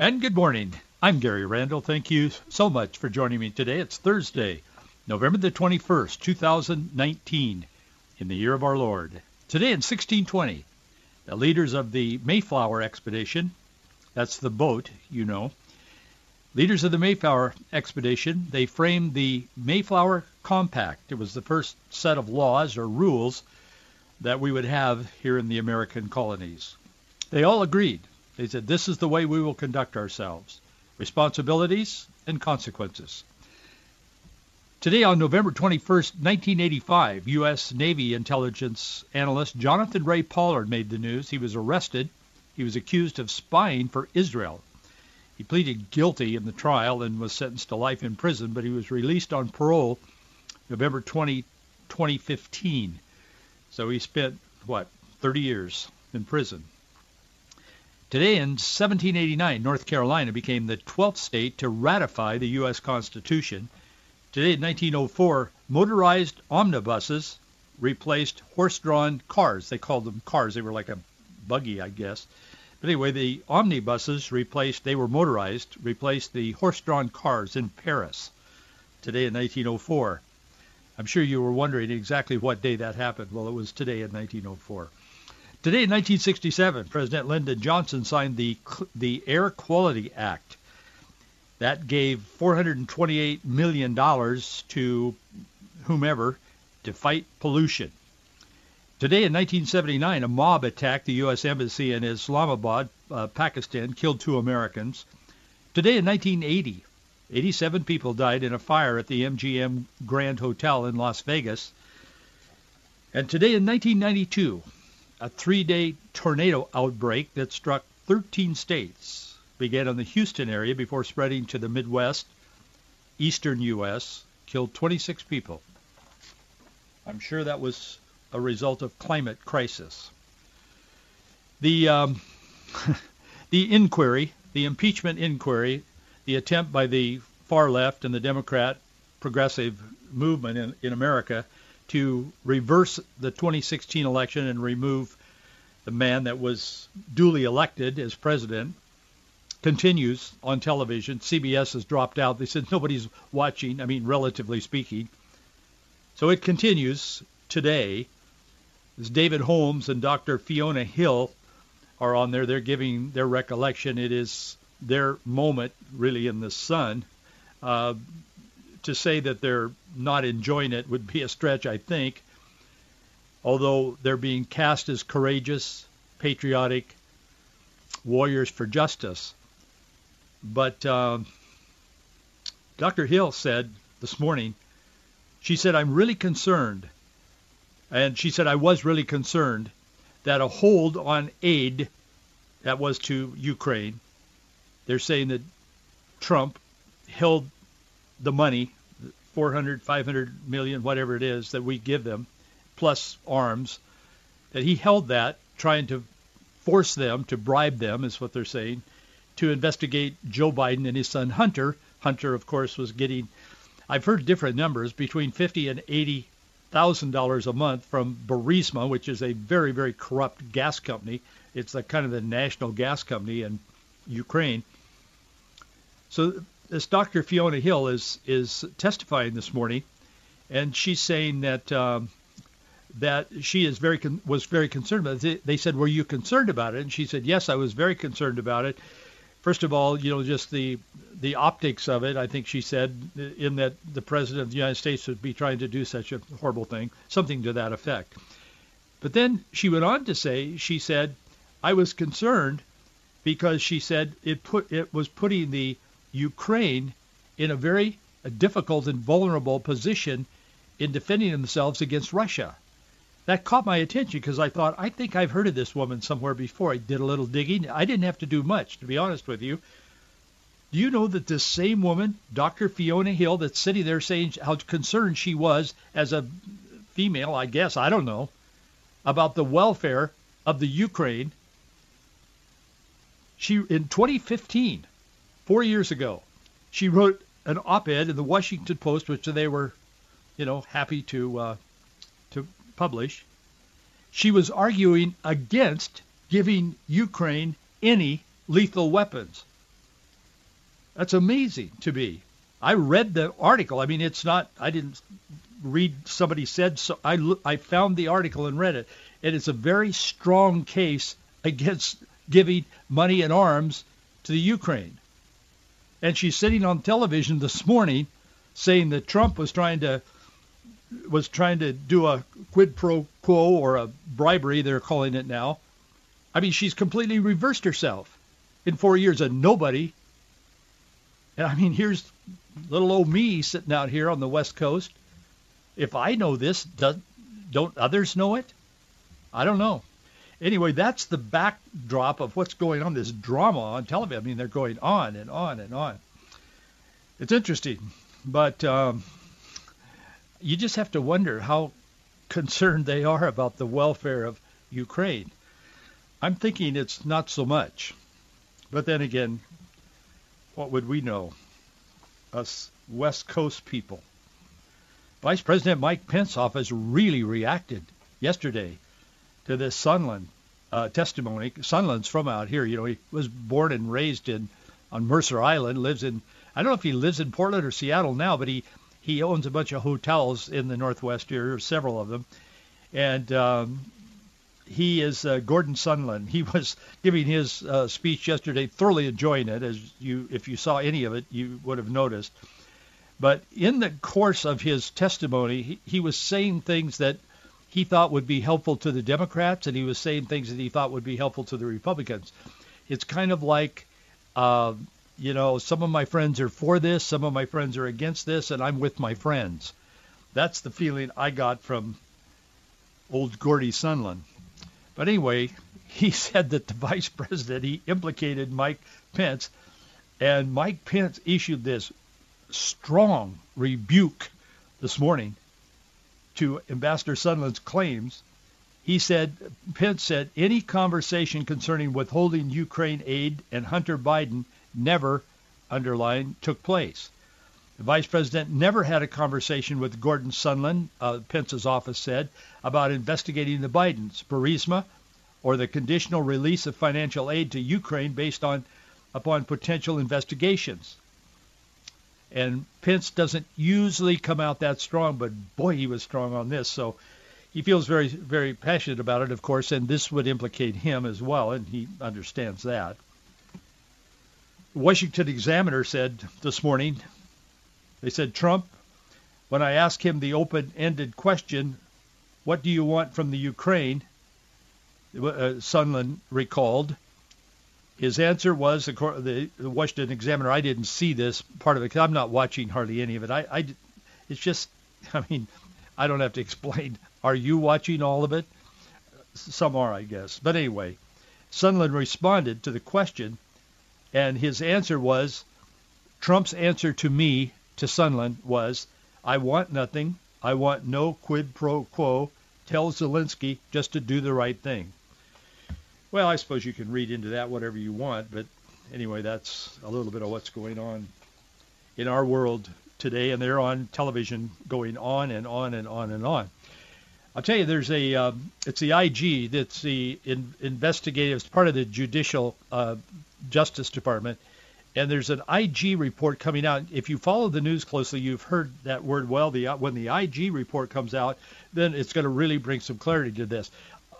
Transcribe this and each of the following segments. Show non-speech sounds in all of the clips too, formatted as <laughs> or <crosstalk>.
And good morning. I'm Gary Randall. Thank you so much for joining me today. It's Thursday, November the 21st, 2019, in the year of our Lord. Today in 1620, the leaders of the Mayflower expedition, that's the boat, you know, leaders of the Mayflower expedition, they framed the Mayflower Compact. It was the first set of laws or rules that we would have here in the American colonies. They all agreed they said, this is the way we will conduct ourselves. Responsibilities and consequences. Today on November 21st, 1985, U.S. Navy intelligence analyst Jonathan Ray Pollard made the news. He was arrested. He was accused of spying for Israel. He pleaded guilty in the trial and was sentenced to life in prison, but he was released on parole November 20, 2015. So he spent, what, 30 years in prison. Today in 1789, North Carolina became the 12th state to ratify the U.S. Constitution. Today in 1904, motorized omnibuses replaced horse-drawn cars. They called them cars. They were like a buggy, I guess. But anyway, the omnibuses replaced, they were motorized, replaced the horse-drawn cars in Paris today in 1904. I'm sure you were wondering exactly what day that happened. Well, it was today in 1904. Today in 1967, President Lyndon Johnson signed the, the Air Quality Act. That gave $428 million to whomever to fight pollution. Today in 1979, a mob attacked the U.S. Embassy in Islamabad, uh, Pakistan, killed two Americans. Today in 1980, 87 people died in a fire at the MGM Grand Hotel in Las Vegas. And today in 1992, a three-day tornado outbreak that struck 13 states began in the Houston area before spreading to the Midwest, eastern U.S., killed 26 people. I'm sure that was a result of climate crisis. The um, <laughs> the inquiry, the impeachment inquiry, the attempt by the far left and the Democrat progressive movement in, in America to reverse the 2016 election and remove the man that was duly elected as president continues on television. CBS has dropped out. They said <laughs> nobody's watching, I mean, relatively speaking. So it continues today. As David Holmes and Dr. Fiona Hill are on there, they're giving their recollection. It is their moment, really, in the sun. Uh, to say that they're not enjoying it would be a stretch, I think. Although they're being cast as courageous, patriotic warriors for justice. But uh, Dr. Hill said this morning, she said, I'm really concerned. And she said, I was really concerned that a hold on aid that was to Ukraine, they're saying that Trump held the money, 400, 500 million, whatever it is that we give them, plus arms, that he held that trying to force them, to bribe them, is what they're saying, to investigate Joe Biden and his son Hunter. Hunter, of course, was getting, I've heard different numbers, between fifty and eighty thousand dollars a month from Burisma, which is a very, very corrupt gas company. It's the kind of the national gas company in Ukraine. So this Dr. Fiona Hill is is testifying this morning, and she's saying that um, that she is very con- was very concerned about it. They said, "Were you concerned about it?" And she said, "Yes, I was very concerned about it." First of all, you know, just the the optics of it. I think she said in that the president of the United States would be trying to do such a horrible thing, something to that effect. But then she went on to say, she said, "I was concerned because she said it put it was putting the Ukraine in a very difficult and vulnerable position in defending themselves against Russia." that caught my attention because I thought, I think I've heard of this woman somewhere before. I did a little digging. I didn't have to do much, to be honest with you. Do you know that this same woman, Dr. Fiona Hill, that's sitting there saying how concerned she was as a female, I guess, I don't know, about the welfare of the Ukraine, she in 2015, four years ago, she wrote an op-ed in the Washington Post, which they were, you know, happy to uh, to publish. She was arguing against giving Ukraine any lethal weapons. That's amazing to me. I read the article. I mean, it's not. I didn't read somebody said so. I I found the article and read it. And it's a very strong case against giving money and arms to the Ukraine. And she's sitting on television this morning saying that Trump was trying to was trying to do a quid pro quo or a bribery, they're calling it now. I mean, she's completely reversed herself in four years, and nobody. And I mean, here's little old me sitting out here on the West Coast. If I know this, does, don't others know it? I don't know. Anyway, that's the backdrop of what's going on, this drama on television. I mean, they're going on and on and on. It's interesting, but um, you just have to wonder how concerned they are about the welfare of Ukraine. I'm thinking it's not so much. But then again, what would we know? Us West Coast people. Vice President Mike Pence office really reacted yesterday to this Sondland uh, testimony. Sondland's from out here. You know, he was born and raised in on Mercer Island. Lives in I don't know if he lives in Portland or Seattle now, but he he owns a bunch of hotels in the Northwest here, several of them, and um, he is uh, Gordon Sondland. He was giving his uh, speech yesterday, thoroughly enjoying it. As you, if you saw any of it, you would have noticed. But in the course of his testimony, he, he was saying things that he thought would be helpful to the Democrats, and he was saying things that he thought would be helpful to the Republicans. It's kind of like, uh, you know, some of my friends are for this, some of my friends are against this, and I'm with my friends. That's the feeling I got from old Gordy Sondland. But anyway, he <laughs> said that the vice president, he implicated Mike Pence, and Mike Pence issued this strong rebuke this morning to Ambassador Sondland's claims, he said, Pence said, any conversation concerning withholding Ukraine aid and Hunter Biden never, underlined, took place. The vice president never had a conversation with Gordon Sondland, uh, Pence's office said, about investigating the Bidens, Burisma, or the conditional release of financial aid to Ukraine based on upon potential investigations. And Pence doesn't usually come out that strong, but boy, he was strong on this. So he feels very, very passionate about it, of course, and this would implicate him as well, and he understands that. Washington Examiner said this morning, they said, Trump, when I asked him the open-ended question, what do you want from the Ukraine, uh, Sondland recalled, his answer was the, the Washington Examiner. I didn't see this part of it because I'm not watching hardly any of it. I, I, it's just, <laughs> I mean, I don't have to explain. Are you watching all of it? Some are, I guess. But anyway, Sondland responded to the question, and his answer was, Trump's answer to me, to Sondland, was, I want nothing. I want no quid pro quo. Tell Zelensky just to do the right thing. Well, I suppose you can read into that whatever you want, but anyway, that's a little bit of what's going on in our world today, and they're on television going on and on and on and on. I'll tell you, there's a um, it's the IG that's the in, investigative, part of the Judicial uh, Justice Department, and there's an IG report coming out. If you follow the news closely, you've heard that word well. The when the IG report comes out, then it's going to really bring some clarity to this.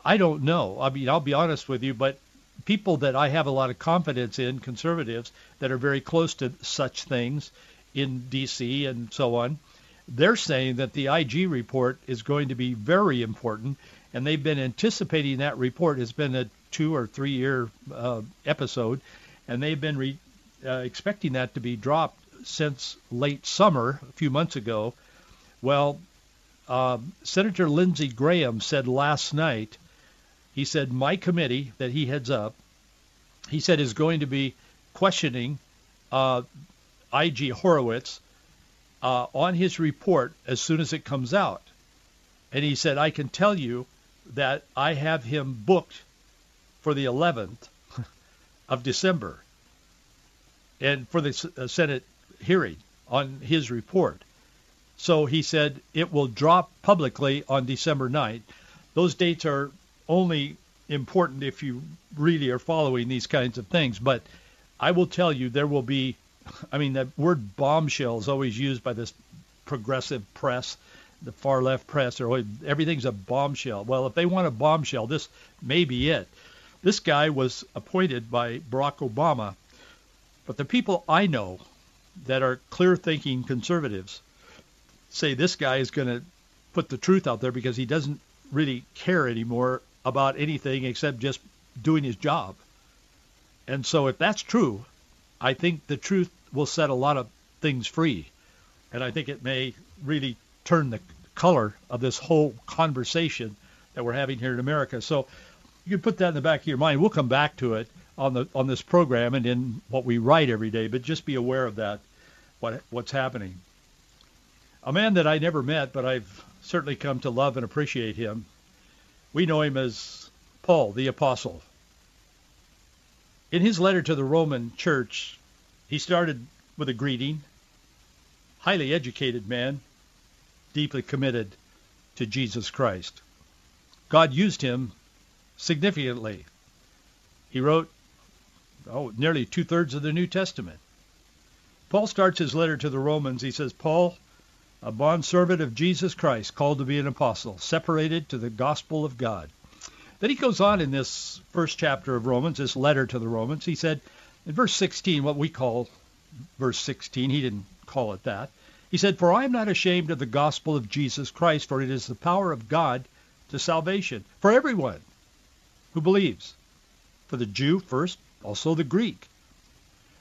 I don't know. I mean, I'll be honest with you, but people that I have a lot of confidence in, conservatives that are very close to such things in D.C. and so on, they're saying that the IG report is going to be very important, and they've been anticipating that report. It's been a two or three year uh, episode, and they've been re- uh, expecting that to be dropped since late summer, a few months ago. Well, uh, Senator Lindsey Graham said last night he said, my committee that he heads up, he said, is going to be questioning uh, I.G. Horowitz uh, on his report as soon as it comes out. And he said, I can tell you that I have him booked for the 11th <laughs> of December and for the uh, Senate hearing on his report. So he said it will drop publicly on December 9th. Those dates are only important if you really are following these kinds of things. But I will tell you there will be, I mean, the word bombshell is always used by this progressive press, the far left press, or everything's a bombshell. Well, if they want a bombshell, this may be it. This guy was appointed by Barack Obama, but the people I know that are clear-thinking conservatives say this guy is going to put the truth out there because he doesn't really care anymore about anything except just doing his job. And so if that's true, I think the truth will set a lot of things free. And I think it may really turn the color of this whole conversation that we're having here in America. So you can put that in the back of your mind. We'll come back to it on the on this program and in what we write every day, but just be aware of that, what what's happening. A man that I never met, but I've certainly come to love and appreciate him. We know him as Paul the Apostle. In his letter to the Roman church, he started with a greeting. Highly educated man, deeply committed to Jesus Christ. God used him significantly. He wrote oh, nearly two-thirds of the New Testament. Paul starts his letter to the Romans. He says, Paul, a bondservant of Jesus Christ, called to be an apostle, separated to the gospel of God. Then he goes on in this first chapter of Romans, this letter to the Romans. He said in verse 16, what we call verse 16, he didn't call it that. He said, For I am not ashamed of the gospel of Jesus Christ, for it is the power of God to salvation for everyone who believes, for the Jew first, also the Greek.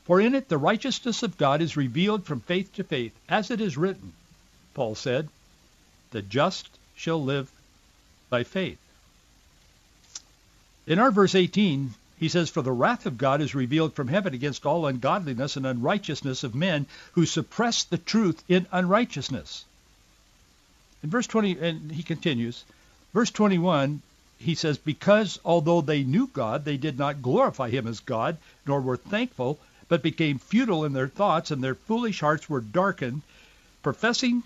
For in it the righteousness of God is revealed from faith to faith, as it is written, Paul said, the just shall live by faith. In our verse 18, he says, For the wrath of God is revealed from heaven against all ungodliness and unrighteousness of men who suppress the truth in unrighteousness. In verse 20, and he continues, verse 21, he says, Because although they knew God, they did not glorify him as God, nor were thankful, but became futile in their thoughts, and their foolish hearts were darkened, professing,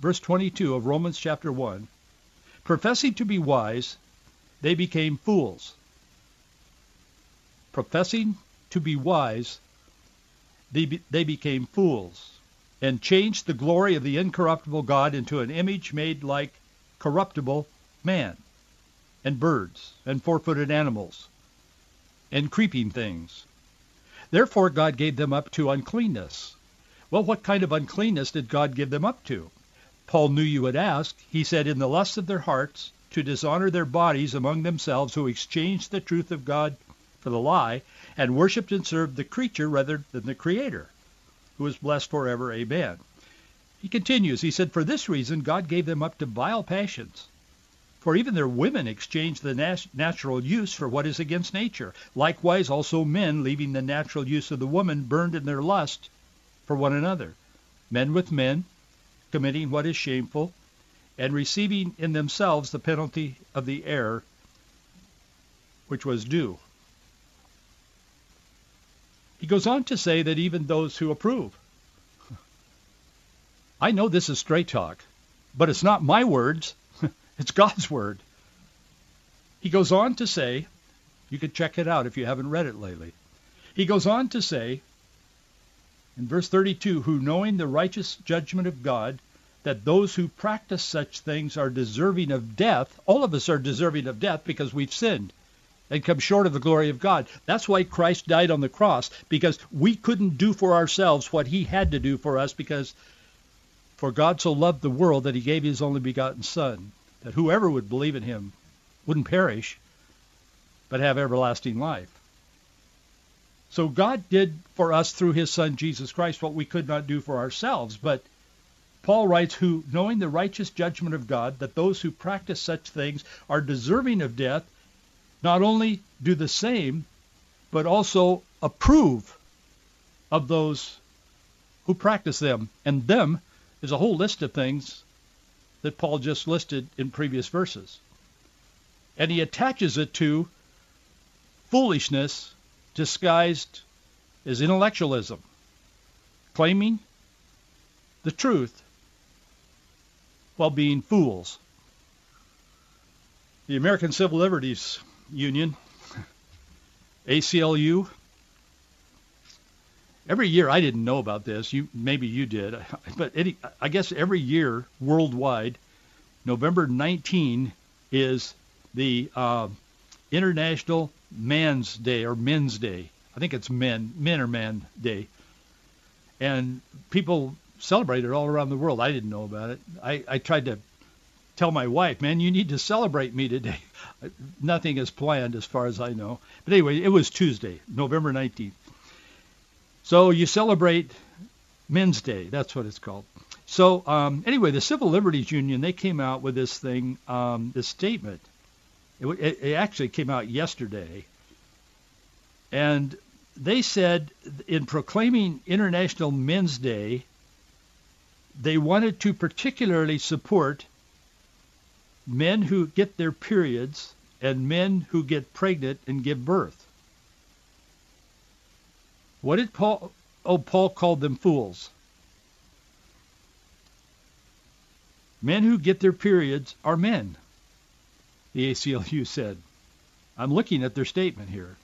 verse 22 of Romans chapter 1, professing to be wise, they became fools. Professing to be wise, they, be, they became fools, and changed the glory of the incorruptible God into an image made like corruptible man and birds, and four-footed animals, and creeping things. Therefore God gave them up to uncleanness. Well, what kind of uncleanness did God give them up to? Paul knew you would ask. He said, in the lust of their hearts, to dishonor their bodies among themselves, who exchanged the truth of God for the lie, and worshipped and served the creature rather than the Creator, who is blessed forever. Amen. He continues, he said, For this reason God gave them up to vile passions. For even their women exchanged the nat- natural use for what is against nature. Likewise also men, leaving the natural use of the woman, burned in their lust for one another. Men with men, committing what is shameful, and receiving in themselves the penalty of the error which was due. He goes on to say that even those who approve. I know this is straight talk, but it's not my words. <laughs> It's God's word. He goes on to say, you could check it out if you haven't read it lately. He goes on to say, in verse 32, who knowing the righteous judgment of God, that those who practice such things are deserving of death, all of us are deserving of death because we've sinned and come short of the glory of God. That's why Christ died on the cross, because we couldn't do for ourselves what he had to do for us, because for God so loved the world that he gave his only begotten Son, that whoever would believe in him wouldn't perish, but have everlasting life. So God did for us through his son Jesus Christ what we could not do for ourselves. But Paul writes, who, knowing the righteous judgment of God, that those who practice such things are deserving of death, not only do the same, but also approve of those who practice them. And them is a whole list of things that Paul just listed in previous verses. And he attaches it to foolishness disguised as intellectualism, claiming the truth while being fools. The American Civil Liberties Union, <laughs> ACLU, every year I didn't know about this. You maybe you did, <laughs> but I guess every year worldwide, November 19 is the uh, International Man's Day or Men's Day. I think it's Men Men or Man Day, and people celebrate it all around the world. I didn't know about it. I, I tried to tell my wife, man, you need to celebrate me today. <laughs> Nothing is planned as far as I know. But anyway, it was Tuesday, November 19th. So you celebrate Men's Day. That's what it's called. So um, anyway, the Civil Liberties Union, they came out with this thing, um, this statement. It, it, it actually came out yesterday. And they said in proclaiming International Men's Day, they wanted to particularly support men who get their periods and men who get pregnant and give birth. What did Paul? Oh, Paul called them fools. Men who get their periods are men, the ACLU said. I'm looking at their statement here.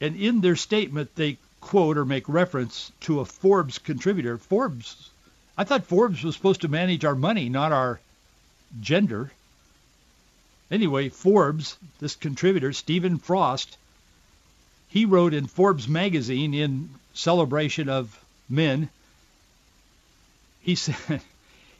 And in their statement, they quote or make reference to a Forbes contributor. Forbes, I thought Forbes was supposed to manage our money, not our gender. Anyway, Forbes, this contributor, Stephen Frost, he wrote in Forbes magazine in celebration of men, he said,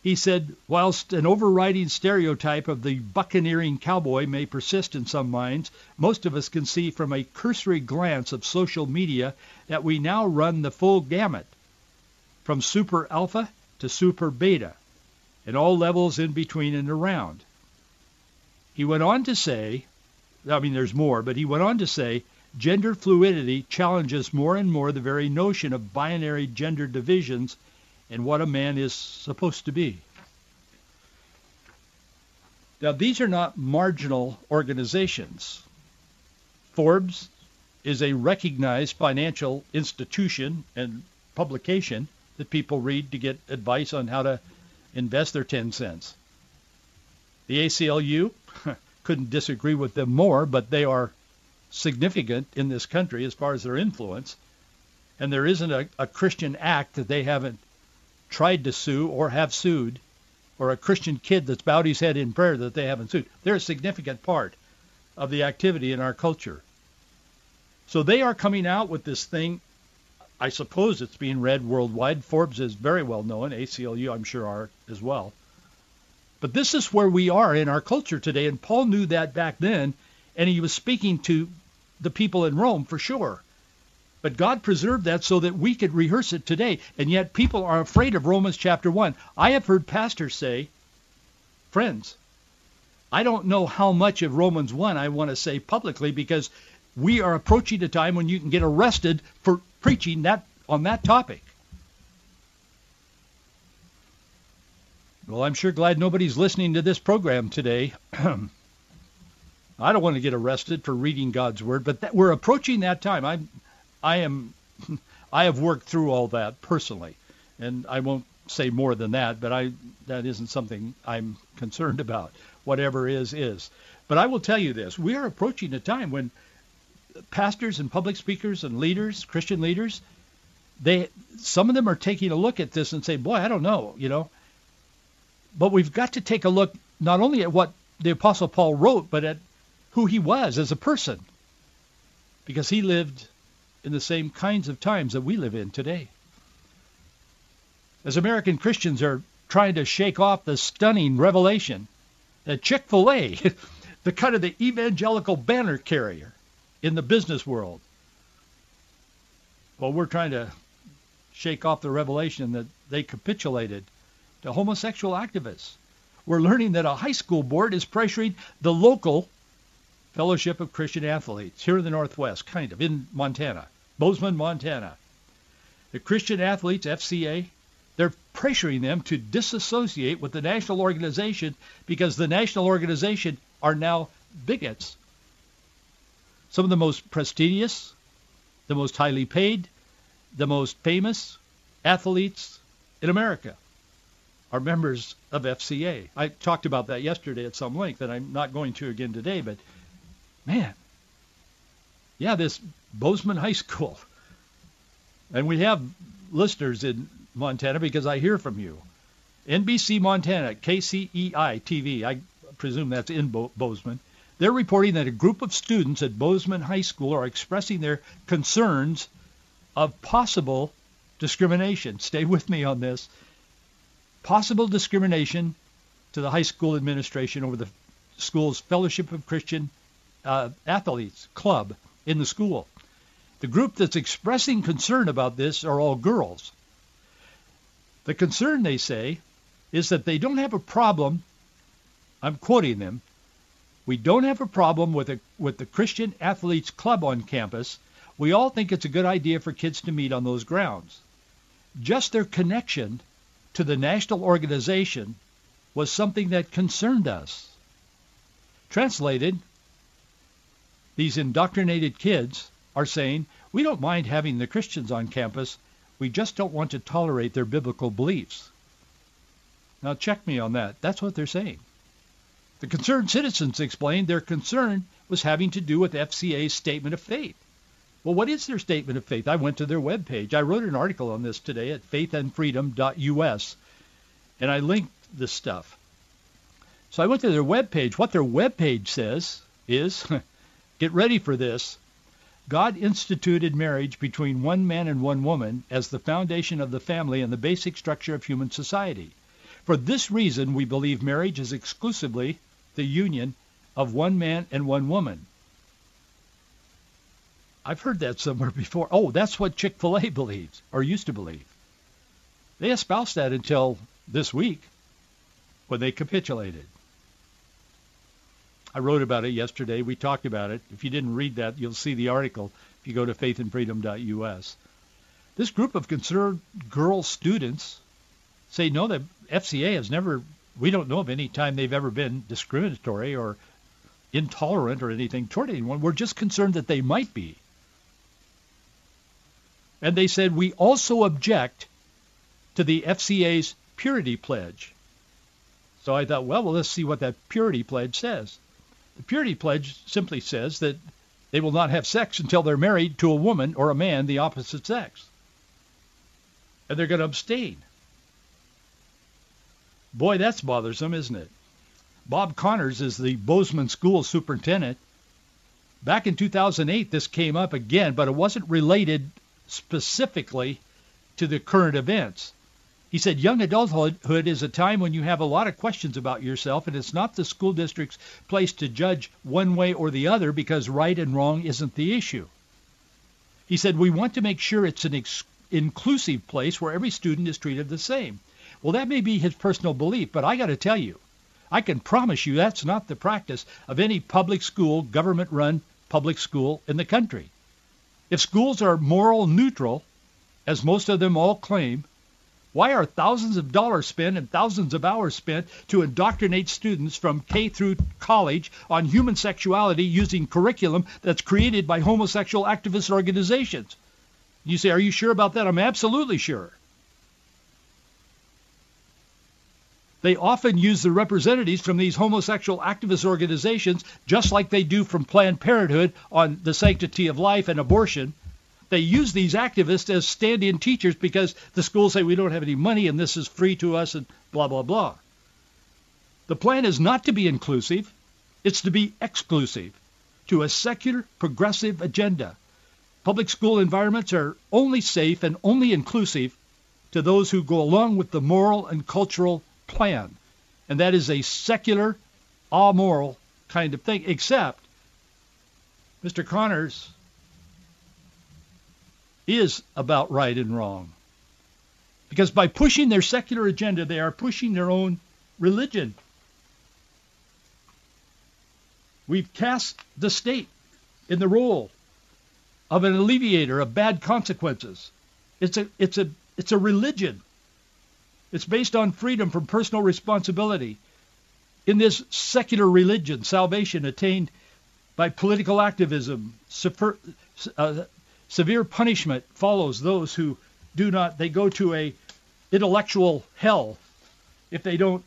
he said, whilst an overriding stereotype of the buccaneering cowboy may persist in some minds, most of us can see from a cursory glance of social media that we now run the full gamut, from super alpha to super beta, and all levels in between and around. He went on to say, I mean, there's more, but he went on to say, Gender fluidity challenges more and more the very notion of binary gender divisions and what a man is supposed to be. Now, these are not marginal organizations. Forbes is a recognized financial institution and publication that people read to get advice on how to invest their 10 cents. The ACLU <laughs> couldn't disagree with them more, but they are significant in this country as far as their influence. And there isn't a, a Christian act that they haven't tried to sue or have sued, or a Christian kid that's bowed his head in prayer that they haven't sued. They're a significant part of the activity in our culture. So they are coming out with this thing. I suppose it's being read worldwide. Forbes is very well known. ACLU, I'm sure, are as well. But this is where we are in our culture today, and Paul knew that back then, and he was speaking to the people in Rome for sure. But God preserved that so that we could rehearse it today. And yet people are afraid of Romans chapter 1. I have heard pastors say, friends, I don't know how much of Romans 1 I want to say publicly because we are approaching a time when you can get arrested for preaching that on that topic. Well, I'm sure glad nobody's listening to this program today. <clears throat> I don't want to get arrested for reading God's word, but that, we're approaching that time. I'm, I am, <laughs> I have worked through all that personally, and I won't say more than that. But I, that isn't something I'm concerned <laughs> about. Whatever is is. But I will tell you this: we are approaching a time when pastors and public speakers and leaders, Christian leaders, they, some of them are taking a look at this and say, "Boy, I don't know," you know. But we've got to take a look not only at what the Apostle Paul wrote, but at who he was as a person because he lived in the same kinds of times that we live in today. As American Christians are trying to shake off the stunning revelation that Chick-fil-A, <laughs> the kind of the evangelical banner carrier in the business world, well, we're trying to shake off the revelation that they capitulated to homosexual activists. We're learning that a high school board is pressuring the local Fellowship of Christian Athletes here in the Northwest, kind of, in Montana, Bozeman, Montana. The Christian Athletes, FCA, they're pressuring them to disassociate with the national organization because the national organization are now bigots. Some of the most prestigious, the most highly paid, the most famous athletes in America are members of FCA. I talked about that yesterday at some length, and I'm not going to again today, but man, yeah, this Bozeman High School. And we have listeners in Montana because I hear from you. NBC Montana, KCEI TV, I presume that's in Bo- Bozeman. They're reporting that a group of students at Bozeman High School are expressing their concerns of possible discrimination. <laughs> Stay with me on this. Possible discrimination to the high school administration over the school's Fellowship of Christian uh, Athletes Club in the school. The group that's expressing concern about this are all girls. The concern, they say, is that they don't have a problem, I'm quoting them, we don't have a problem with, a, with the Christian Athletes Club on campus. We all think it's a good idea for kids to meet on those grounds. Just their connection to the national organization was something that concerned us. Translated, these indoctrinated kids are saying, we don't mind having the Christians on campus. We just don't want to tolerate their biblical beliefs. Now check me on that. That's what they're saying. The concerned citizens explained their concern was having to do with FCA's statement of faith. Well, what is their statement of faith? I went to their webpage. I wrote an article on this today at faithandfreedom.us, and I linked this stuff. So I went to their webpage. What their webpage says is, <laughs> get ready for this, God instituted marriage between one man and one woman as the foundation of the family and the basic structure of human society. For this reason, we believe marriage is exclusively the union of one man and one woman. I've heard that somewhere <laughs> before. Oh, that's what Chick-fil-A <laughs> believes, or used to believe. They espoused that until this week when they capitulated. I wrote about it yesterday. We talked about it. If you didn't read that, you'll see the article if you go to faithandfreedom.us. This group of concerned girl students say no, the FCA has never, we don't know of any time they've ever been discriminatory or intolerant or anything toward anyone. We're just concerned that they might be. And they said, we also object to the FCA's purity pledge. So I thought, well, well, let's see what that purity pledge says. The purity pledge simply says that they will not have sex until they're married to a woman or a man the opposite sex. And they're going to abstain. Boy, that's bothersome, isn't it? Bob Connors is the Bozeman School Superintendent. Back in 2008, this came up again, but it wasn't related specifically to the current events. He said young adulthood is a time when you have a lot of questions about yourself, and it's not the school district's place to judge one way or the other because right and wrong isn't the issue. He said we want to make sure it's an ex- inclusive place where every student is treated the same. Well, that may be his personal belief, but I got to tell you, I can promise you that's not the practice of any public school, government-run public school in the country. If schools are moral neutral, as most of them all claim, why are thousands of dollars spent and thousands of hours spent to indoctrinate students from K through college on human sexuality using curriculum that's created by homosexual activist organizations? You say, are you sure about that? I'm absolutely sure. They often use the representatives from these homosexual activist organizations just like they do from Planned Parenthood on the sanctity of life and abortion they use these activists as stand-in teachers because the schools say we don't have any money and this is free to us and blah, blah, blah. The plan is not to be inclusive. It's to be exclusive to a secular progressive agenda. Public school environments are only safe and only inclusive to those who go along with the moral and cultural plan. And that is a secular, amoral kind of thing, except Mr. Connors is about right and wrong. Because by pushing their secular agenda, they are pushing their own religion. We've cast the state in the role of an alleviator of bad consequences. It's a, it's a, it's a religion. It's based on freedom from personal responsibility. In this secular religion, salvation attained by political activism, super, uh, severe punishment follows those who do not, they go to a intellectual hell if they don't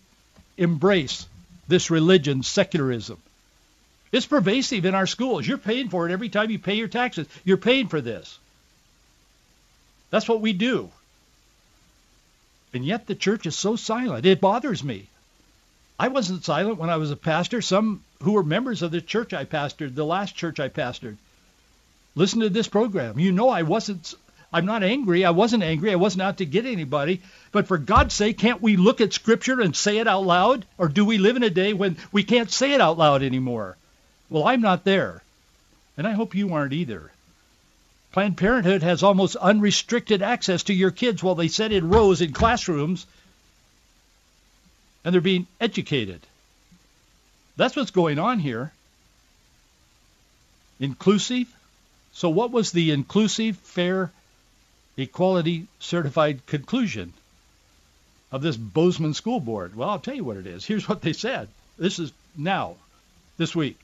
embrace this religion, secularism. It's pervasive in our schools. You're paying for it every time you pay your taxes. You're paying for this. That's what we do. And yet the church is so silent. It bothers me. I wasn't silent when I was a pastor. Some who were members of the church I pastored, the last church I pastored, listen to this program. You know I wasn't I'm not angry. I wasn't angry. I wasn't out to get anybody. But for God's sake, can't we look at Scripture and say it out loud? Or do we live in a day when we can't say it out loud anymore? Well, I'm not there. And I hope you aren't either. Planned Parenthood has almost unrestricted access to your kids while they sit in rows in classrooms and they're being educated. That's what's going on here. Inclusive. So what was the inclusive, fair, equality certified conclusion of this Bozeman School Board? Well, I'll tell you what it is. Here's what they said. This is now, this week.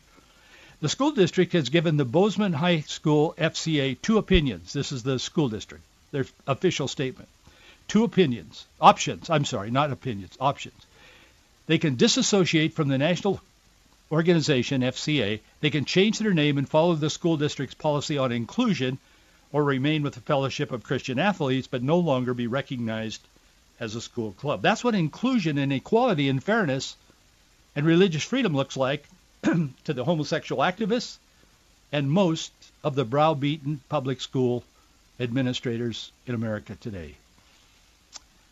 The school district has given the Bozeman High School FCA two opinions. This is the school district, their official statement. Two opinions, options, I'm sorry, not opinions, options. They can disassociate from the national organization, FCA. They can change their name and follow the school district's policy on inclusion or remain with the Fellowship of Christian Athletes, but no longer be recognized as a school club. That's what inclusion and equality and fairness and religious freedom looks like <clears throat> to the homosexual activists and most of the browbeaten public school administrators in America today.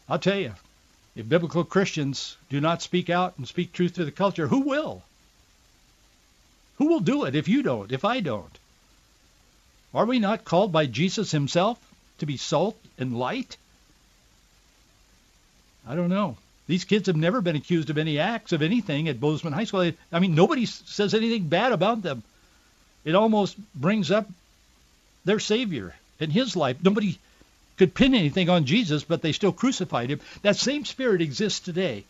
I'll tell you, if biblical Christians do not speak out and speak truth to the culture, who will? Who will do it if you don't, if I don't? Are we not called by Jesus himself to be salt and light? I don't know. These kids have never been accused of any acts of anything at Bozeman High School. I mean, nobody says anything bad about them. It almost brings up their Savior and his life. Nobody could pin anything on Jesus, but they still crucified him. That same spirit exists today.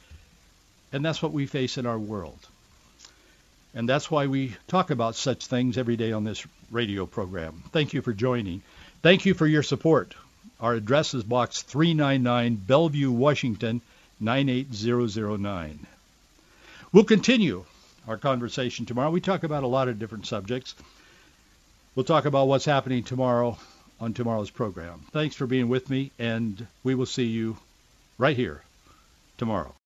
And that's what we face in our world. And that's why we talk about such things every day on this radio program. Thank you for joining. Thank you for your support. Our address is Box 399, Bellevue, Washington, 98009. We'll continue our conversation tomorrow. We talk about a lot of different subjects. We'll talk about what's happening tomorrow on tomorrow's program. Thanks for being with me, and we will see you right here tomorrow.